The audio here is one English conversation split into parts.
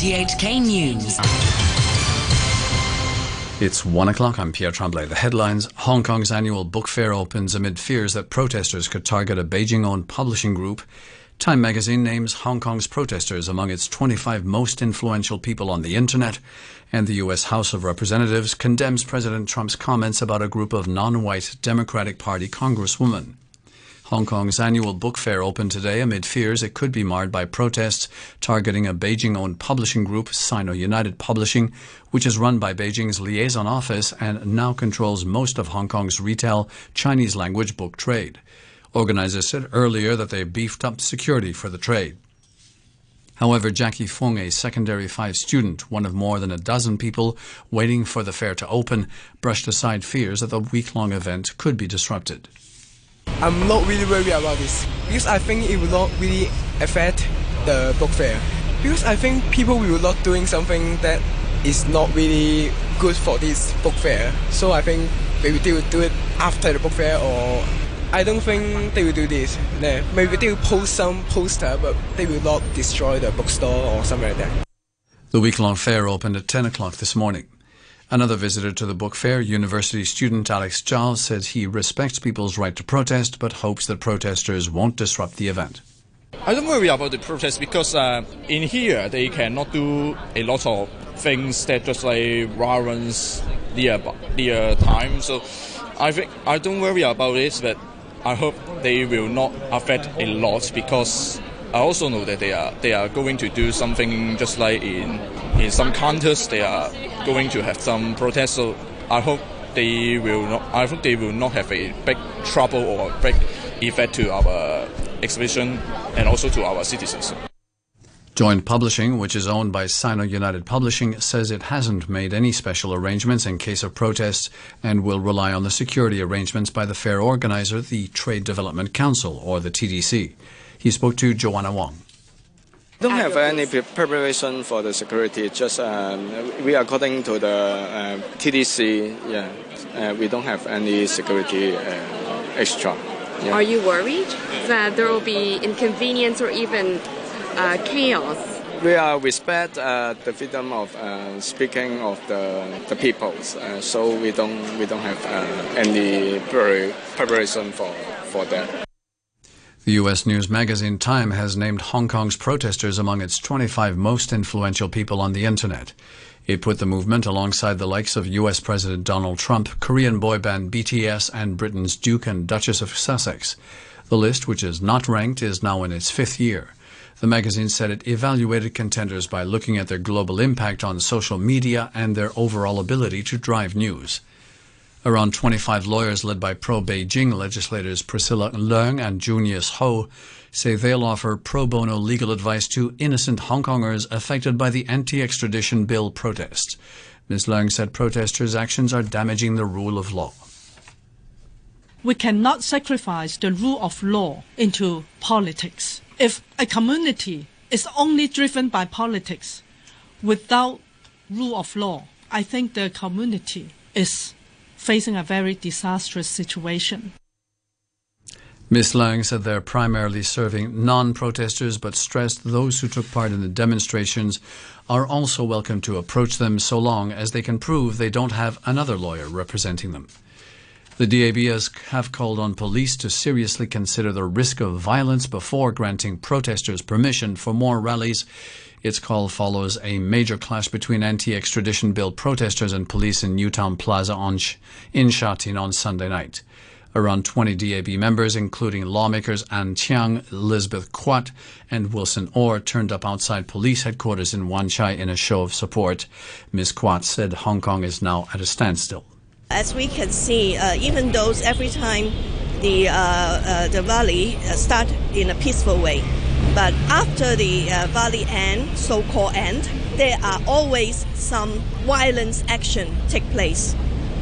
RTHK News. It's one o'clock. I'm Pierre Tremblay. The headlines Hong Kong's annual book fair opens amid fears that protesters could target a Beijing owned publishing group. Time magazine names Hong Kong's protesters among its 25 most influential people on the internet. And the U.S. House of Representatives condemns President Trump's comments about a group of non white Democratic Party congresswomen. Hong Kong's annual book fair opened today amid fears it could be marred by protests targeting a Beijing owned publishing group, Sino United Publishing, which is run by Beijing's liaison office and now controls most of Hong Kong's retail Chinese language book trade. Organizers said earlier that they beefed up security for the trade. However, Jackie Fung, a secondary five student, one of more than a dozen people waiting for the fair to open, brushed aside fears that the week long event could be disrupted. I'm not really worried about this because I think it will not really affect the book fair. Because I think people will not doing something that is not really good for this book fair. So I think maybe they will do it after the book fair or I don't think they will do this. Maybe they will post some poster but they will not destroy the bookstore or something like that. The week long fair opened at 10 o'clock this morning. Another visitor to the book fair, university student Alex Giles, says he respects people's right to protest but hopes that protesters won't disrupt the event. I don't worry about the protest because uh, in here they cannot do a lot of things that just like ruins their, their time. So I think I don't worry about it, but I hope they will not affect a lot because I also know that they are they are going to do something just like in in some countries they are going to have some protests. So I hope they will not. I hope they will not have a big trouble or big effect to our exhibition and also to our citizens. Joint Publishing, which is owned by Sino United Publishing, says it hasn't made any special arrangements in case of protests and will rely on the security arrangements by the fair organizer, the Trade Development Council, or the TDC. He spoke to Joanna Wong. We don't have any preparation for the security. Just um, we according to the uh, TDC. Yeah, uh, we don't have any security uh, extra. Yeah. Are you worried that there will be inconvenience or even uh, chaos? We are respect uh, the freedom of uh, speaking of the the peoples, so we don't we don't have any preparation for for that. The U.S. news magazine Time has named Hong Kong's protesters among its 25 most influential people on the Internet. It put the movement alongside the likes of U.S. President Donald Trump, Korean boy band BTS, and Britain's Duke and Duchess of Sussex. The list, which is not ranked, is now in its fifth year. The magazine said it evaluated contenders by looking at their global impact on social media and their overall ability to drive news. Around 25 lawyers led by pro Beijing legislators Priscilla Leung and Junius Ho say they'll offer pro bono legal advice to innocent Hong Kongers affected by the anti extradition bill protests. Ms. Leung said protesters' actions are damaging the rule of law. We cannot sacrifice the rule of law into politics. If a community is only driven by politics without rule of law, I think the community is facing a very disastrous situation. Ms. Leung said they're primarily serving non protesters, but stressed those who took part in the demonstrations are also welcome to approach them so long as they can prove they don't have another lawyer representing them. The DAB has have called on police to seriously consider the risk of violence before granting protesters permission for more rallies its call follows a major clash between anti-extradition bill protesters and police in Newtown Plaza Sh- in Sha Tin on Sunday night. Around 20 DAB members, including lawmakers Ann Chiang, Elizabeth Quat, and Wilson Or, turned up outside police headquarters in Wan Chai in a show of support. Ms. Quat said Hong Kong is now at a standstill. As we can see, uh, even though every time the uh, uh, the rally uh, start in a peaceful way, but after the uh, Valley end, so-called end, there are always some violence action take place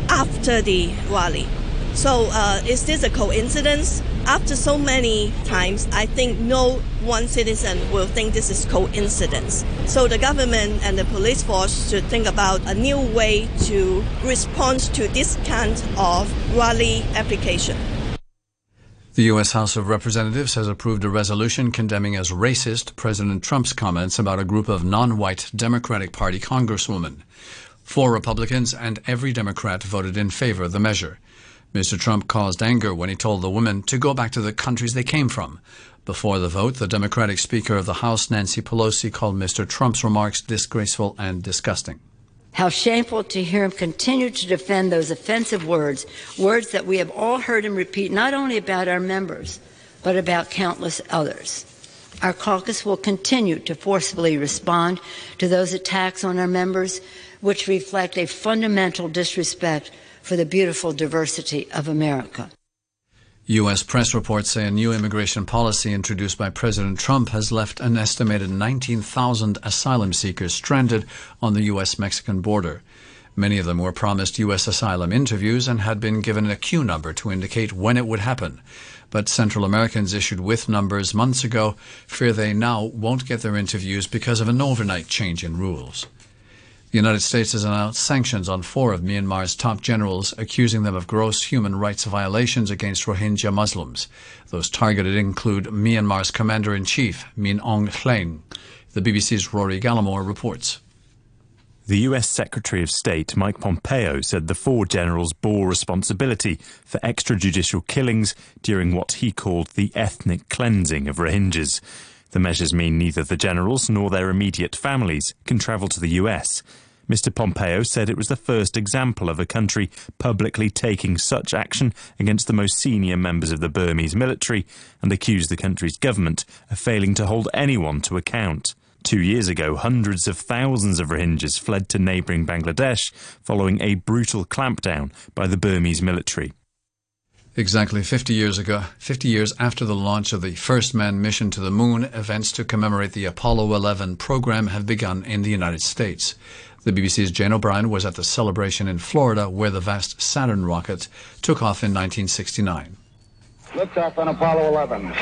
after the rally. So uh, is this a coincidence? After so many times, I think no one citizen will think this is coincidence. So the government and the police force should think about a new way to respond to this kind of rally application. The U.S. House of Representatives has approved a resolution condemning as racist President Trump's comments about a group of non white Democratic Party congresswomen. Four Republicans and every Democrat voted in favor of the measure. Mr. Trump caused anger when he told the women to go back to the countries they came from. Before the vote, the Democratic Speaker of the House, Nancy Pelosi, called Mr. Trump's remarks disgraceful and disgusting. How shameful to hear him continue to defend those offensive words, words that we have all heard him repeat not only about our members, but about countless others. Our caucus will continue to forcefully respond to those attacks on our members, which reflect a fundamental disrespect for the beautiful diversity of America. U.S. press reports say a new immigration policy introduced by President Trump has left an estimated 19,000 asylum seekers stranded on the U.S. Mexican border. Many of them were promised U.S. asylum interviews and had been given a queue number to indicate when it would happen. But Central Americans issued with numbers months ago fear they now won't get their interviews because of an overnight change in rules. The United States has announced sanctions on four of Myanmar's top generals, accusing them of gross human rights violations against Rohingya Muslims. Those targeted include Myanmar's commander in chief, Min Aung Hlaing. The BBC's Rory Gallimore reports. The US Secretary of State Mike Pompeo said the four generals bore responsibility for extrajudicial killings during what he called the ethnic cleansing of Rohingyas. The measures mean neither the generals nor their immediate families can travel to the US. Mr. Pompeo said it was the first example of a country publicly taking such action against the most senior members of the Burmese military and accused the country's government of failing to hold anyone to account. Two years ago, hundreds of thousands of Rohingyas fled to neighbouring Bangladesh following a brutal clampdown by the Burmese military. Exactly 50 years ago, 50 years after the launch of the first manned mission to the moon, events to commemorate the Apollo 11 program have begun in the United States. The BBC's Jane O'Brien was at the celebration in Florida where the vast Saturn rocket took off in 1969. Liftoff on Apollo 11.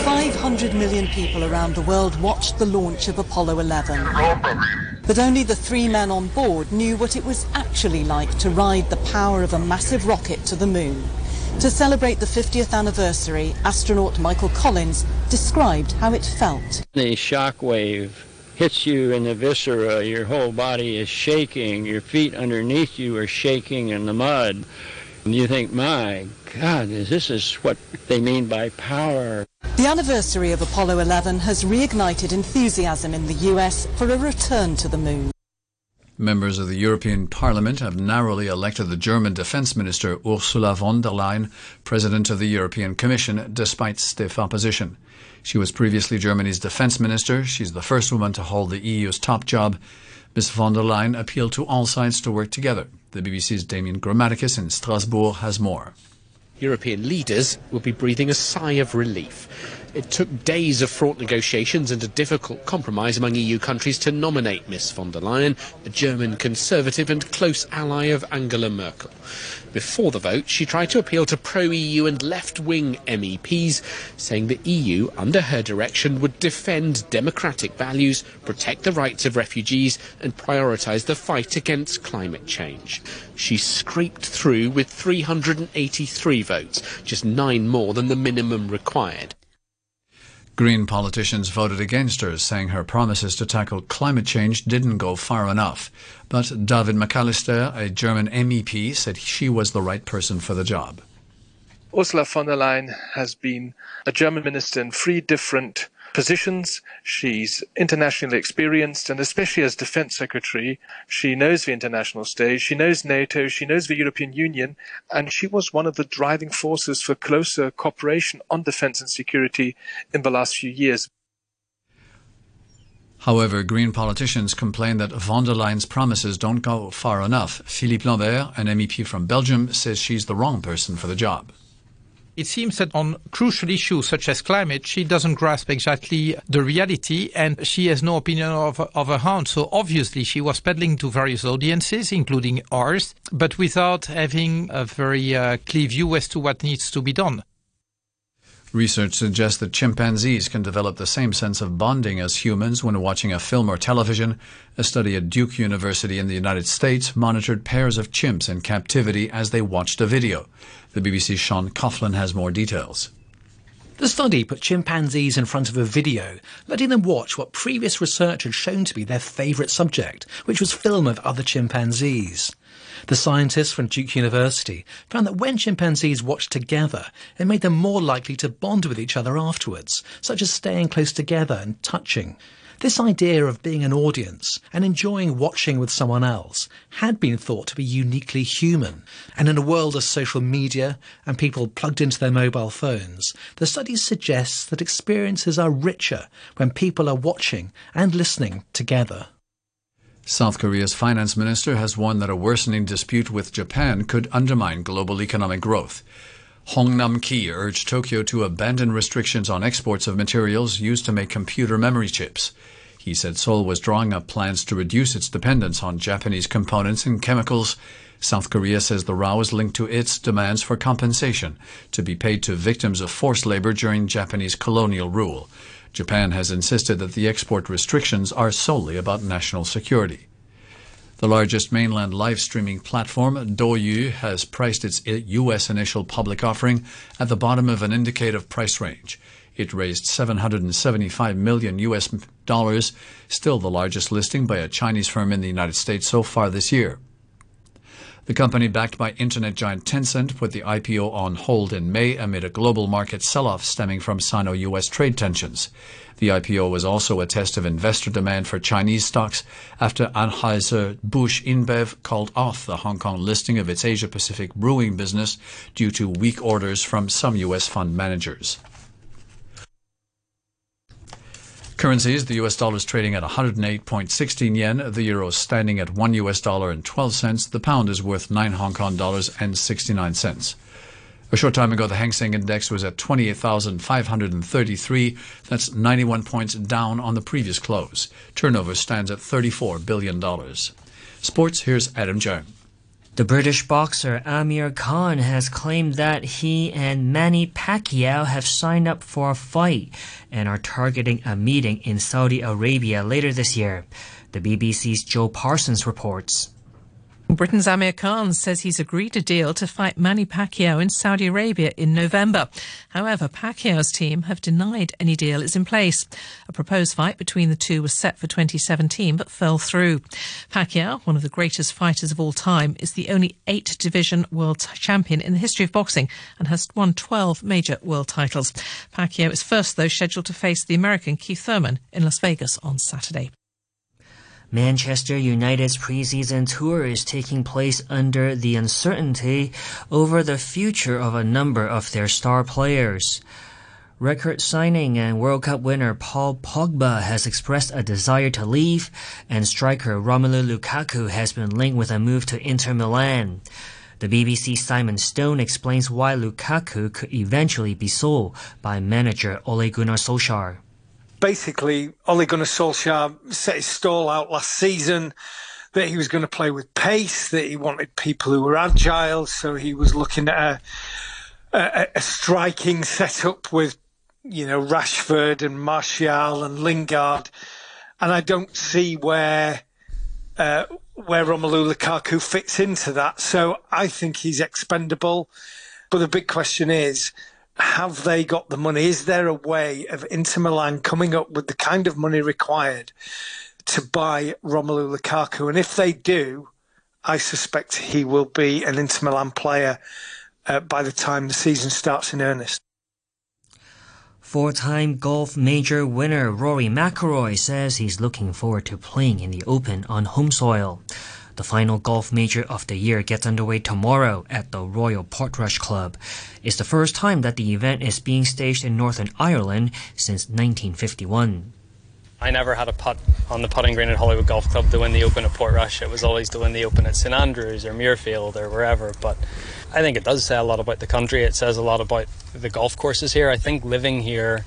500 million people around the world watched the launch of Apollo 11. But only the three men on board knew what it was actually like to ride the power of a massive rocket to the moon. To celebrate the 50th anniversary, astronaut Michael Collins described how it felt. The shock wave hits you in the viscera, your whole body is shaking, your feet underneath you are shaking in the mud. And you think, my God, this is what they mean by power. The anniversary of Apollo 11 has reignited enthusiasm in the US for a return to the moon. Members of the European Parliament have narrowly elected the German Defence Minister Ursula von der Leyen President of the European Commission despite stiff opposition. She was previously Germany's Defence Minister. She's the first woman to hold the EU's top job. Ms von der Leyen appealed to all sides to work together. The BBC's Damian Grammaticas in Strasbourg has more. European leaders will be breathing a sigh of relief. It took days of fraught negotiations and a difficult compromise among EU countries to nominate Ms von der Leyen, a German conservative and close ally of Angela Merkel. Before the vote, she tried to appeal to pro-EU and left-wing MEPs, saying the EU, under her direction, would defend democratic values, protect the rights of refugees and prioritise the fight against climate change. She scraped through with 383 votes, just nine more than the minimum required. Green politicians voted against her, saying her promises to tackle climate change didn't go far enough. But David McAllister, a German MEP, said she was the right person for the job. Ursula von der Leyen has been a German minister in three different positions. She's internationally experienced, and especially as defense secretary, she knows the international stage, she knows NATO, she knows the European Union, and she was one of the driving forces for closer cooperation on defense and security in the last few years. However, Green politicians complain that von der Leyen's promises don't go far enough. Philippe Lamberts, an MEP from Belgium, says she's the wrong person for the job it seems that on crucial issues such as climate, she doesn't grasp exactly the reality and she has no opinion of, of her own. So obviously she was peddling to various audiences, including ours, but without having a very uh, clear view as to what needs to be done. Research suggests that chimpanzees can develop the same sense of bonding as humans when watching a film or television. A study at Duke University in the United States monitored pairs of chimps in captivity as they watched a video. The BBC's Sean Coughlan has more details. The study put chimpanzees in front of a video, letting them watch what previous research had shown to be their favourite subject, which was film of other chimpanzees. The scientists from Duke University found that when chimpanzees watched together, it made them more likely to bond with each other afterwards, such as staying close together and touching. This idea of being an audience and enjoying watching with someone else had been thought to be uniquely human. And in a world of social media and people plugged into their mobile phones, the study suggests that experiences are richer when people are watching and listening together. South Korea's finance minister has warned that a worsening dispute with Japan could undermine global economic growth. Hong Nam-ki urged Tokyo to abandon restrictions on exports of materials used to make computer memory chips. He said Seoul was drawing up plans to reduce its dependence on Japanese components and chemicals. South Korea says the row is linked to its demands for compensation to be paid to victims of forced labor during Japanese colonial rule. Japan has insisted that the export restrictions are solely about national security. The largest mainland live streaming platform, Douyu, has priced its U.S. initial public offering at the bottom of an indicative price range. It raised 775 million US dollars, still the largest listing by a Chinese firm in the United States so far this year. The company, backed by internet giant Tencent, put the IPO on hold in May amid a global market sell-off stemming from Sino-US trade tensions. The IPO was also a test of investor demand for Chinese stocks after Anheuser-Busch InBev called off the Hong Kong listing of its Asia-Pacific brewing business due to weak orders from some US fund managers. Currencies, the US dollar is trading at 108.16 yen, the euro is standing at 1 US dollar and 12 cents, the pound is worth 9 Hong Kong dollars and 69 cents. A short time ago, the Hang Seng Index was at 28,533. That's 91 points down on the previous close. Turnover stands at $34 billion. Sports, here's Adam Jones. The British boxer Amir Khan has claimed that he and Manny Pacquiao have signed up for a fight and are targeting a meeting in Saudi Arabia later this year. The BBC's Joe Parsons reports. Britain's Amir Khan says he's agreed a deal to fight Manny Pacquiao in Saudi Arabia in November. However, Pacquiao's team have denied any deal is in place. A proposed fight between the two was set for 2017 but fell through. Pacquiao, one of the greatest fighters of all time, is the only eight division world champion in the history of boxing and has won 12 major world titles. Pacquiao is first, though, scheduled to face the American Keith Thurman in Las Vegas on Saturday. Manchester United's preseason tour is taking place under the uncertainty over the future of a number of their star players. Record signing and World Cup winner Paul Pogba has expressed a desire to leave, and striker Romelu Lukaku has been linked with a move to Inter Milan. The BBC's Simon Stone explains why Lukaku could eventually be sold by manager Ole Gunnar Solskjaer basically Ole Gunnar Solskjaer set his stall out last season that he was going to play with pace, that he wanted people who were agile, so he was looking at a, a, a striking setup with, you know, Rashford and Martial and Lingard, and I don't see where uh, where Romelu Lukaku fits into that. So I think he's expendable, but the big question is have they got the money? Is there a way of Inter Milan coming up with the kind of money required to buy Romelu Lukaku? And if they do, I suspect he will be an Inter Milan player uh, by the time the season starts in earnest. Four-time golf major winner Rory McIlroy says he's looking forward to playing in the Open on home soil. The final golf major of the year gets underway tomorrow at the Royal Portrush Club. It's the first time that the event is being staged in Northern Ireland since 1951. I never had a putt on the putting green at Holywood Golf Club to win the Open at Portrush. It was always to win the Open at St Andrews or Muirfield or wherever. But I think it does say a lot about the country. It says a lot about the golf courses here. I think living here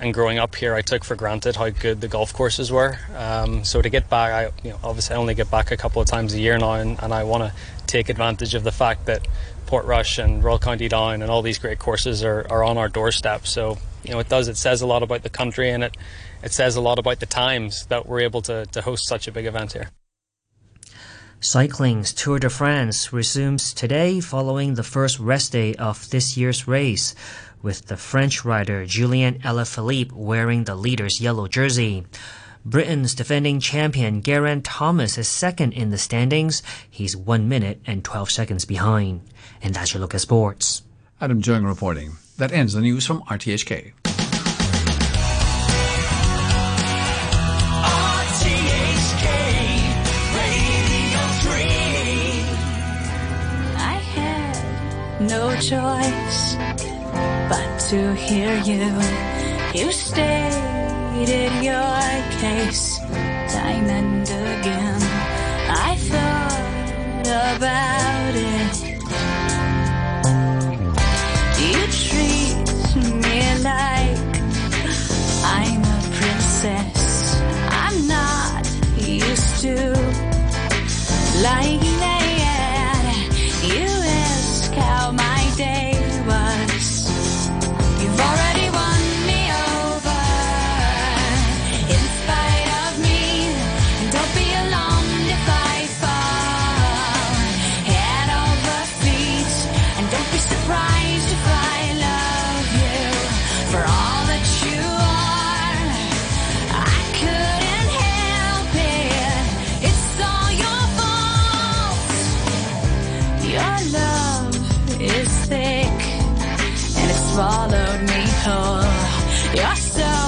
and growing up here, I took for granted how good the golf courses were. Um, so to get back, I you know, obviously I only get back a couple of times a year now, and, and I want to take advantage of the fact that Portrush and Royal County Down and all these great courses are, are on our doorstep. So you know, it does. It says a lot about the country, and it it says a lot about the times that we're able to to host such a big event here. Cycling's Tour de France resumes today following the first rest day of this year's race with the French rider Julien Alaphilippe wearing the leader's yellow jersey. Britain's defending champion Geraint Thomas is second in the standings. He's 1 minute and 12 seconds behind. And that's your look at sports. Adam Jung reporting. That ends the news from RTHK. no choice but to hear you. You stated your case time and again. I thought about it. You treat me like I'm a princess. I'm not used to like yourself.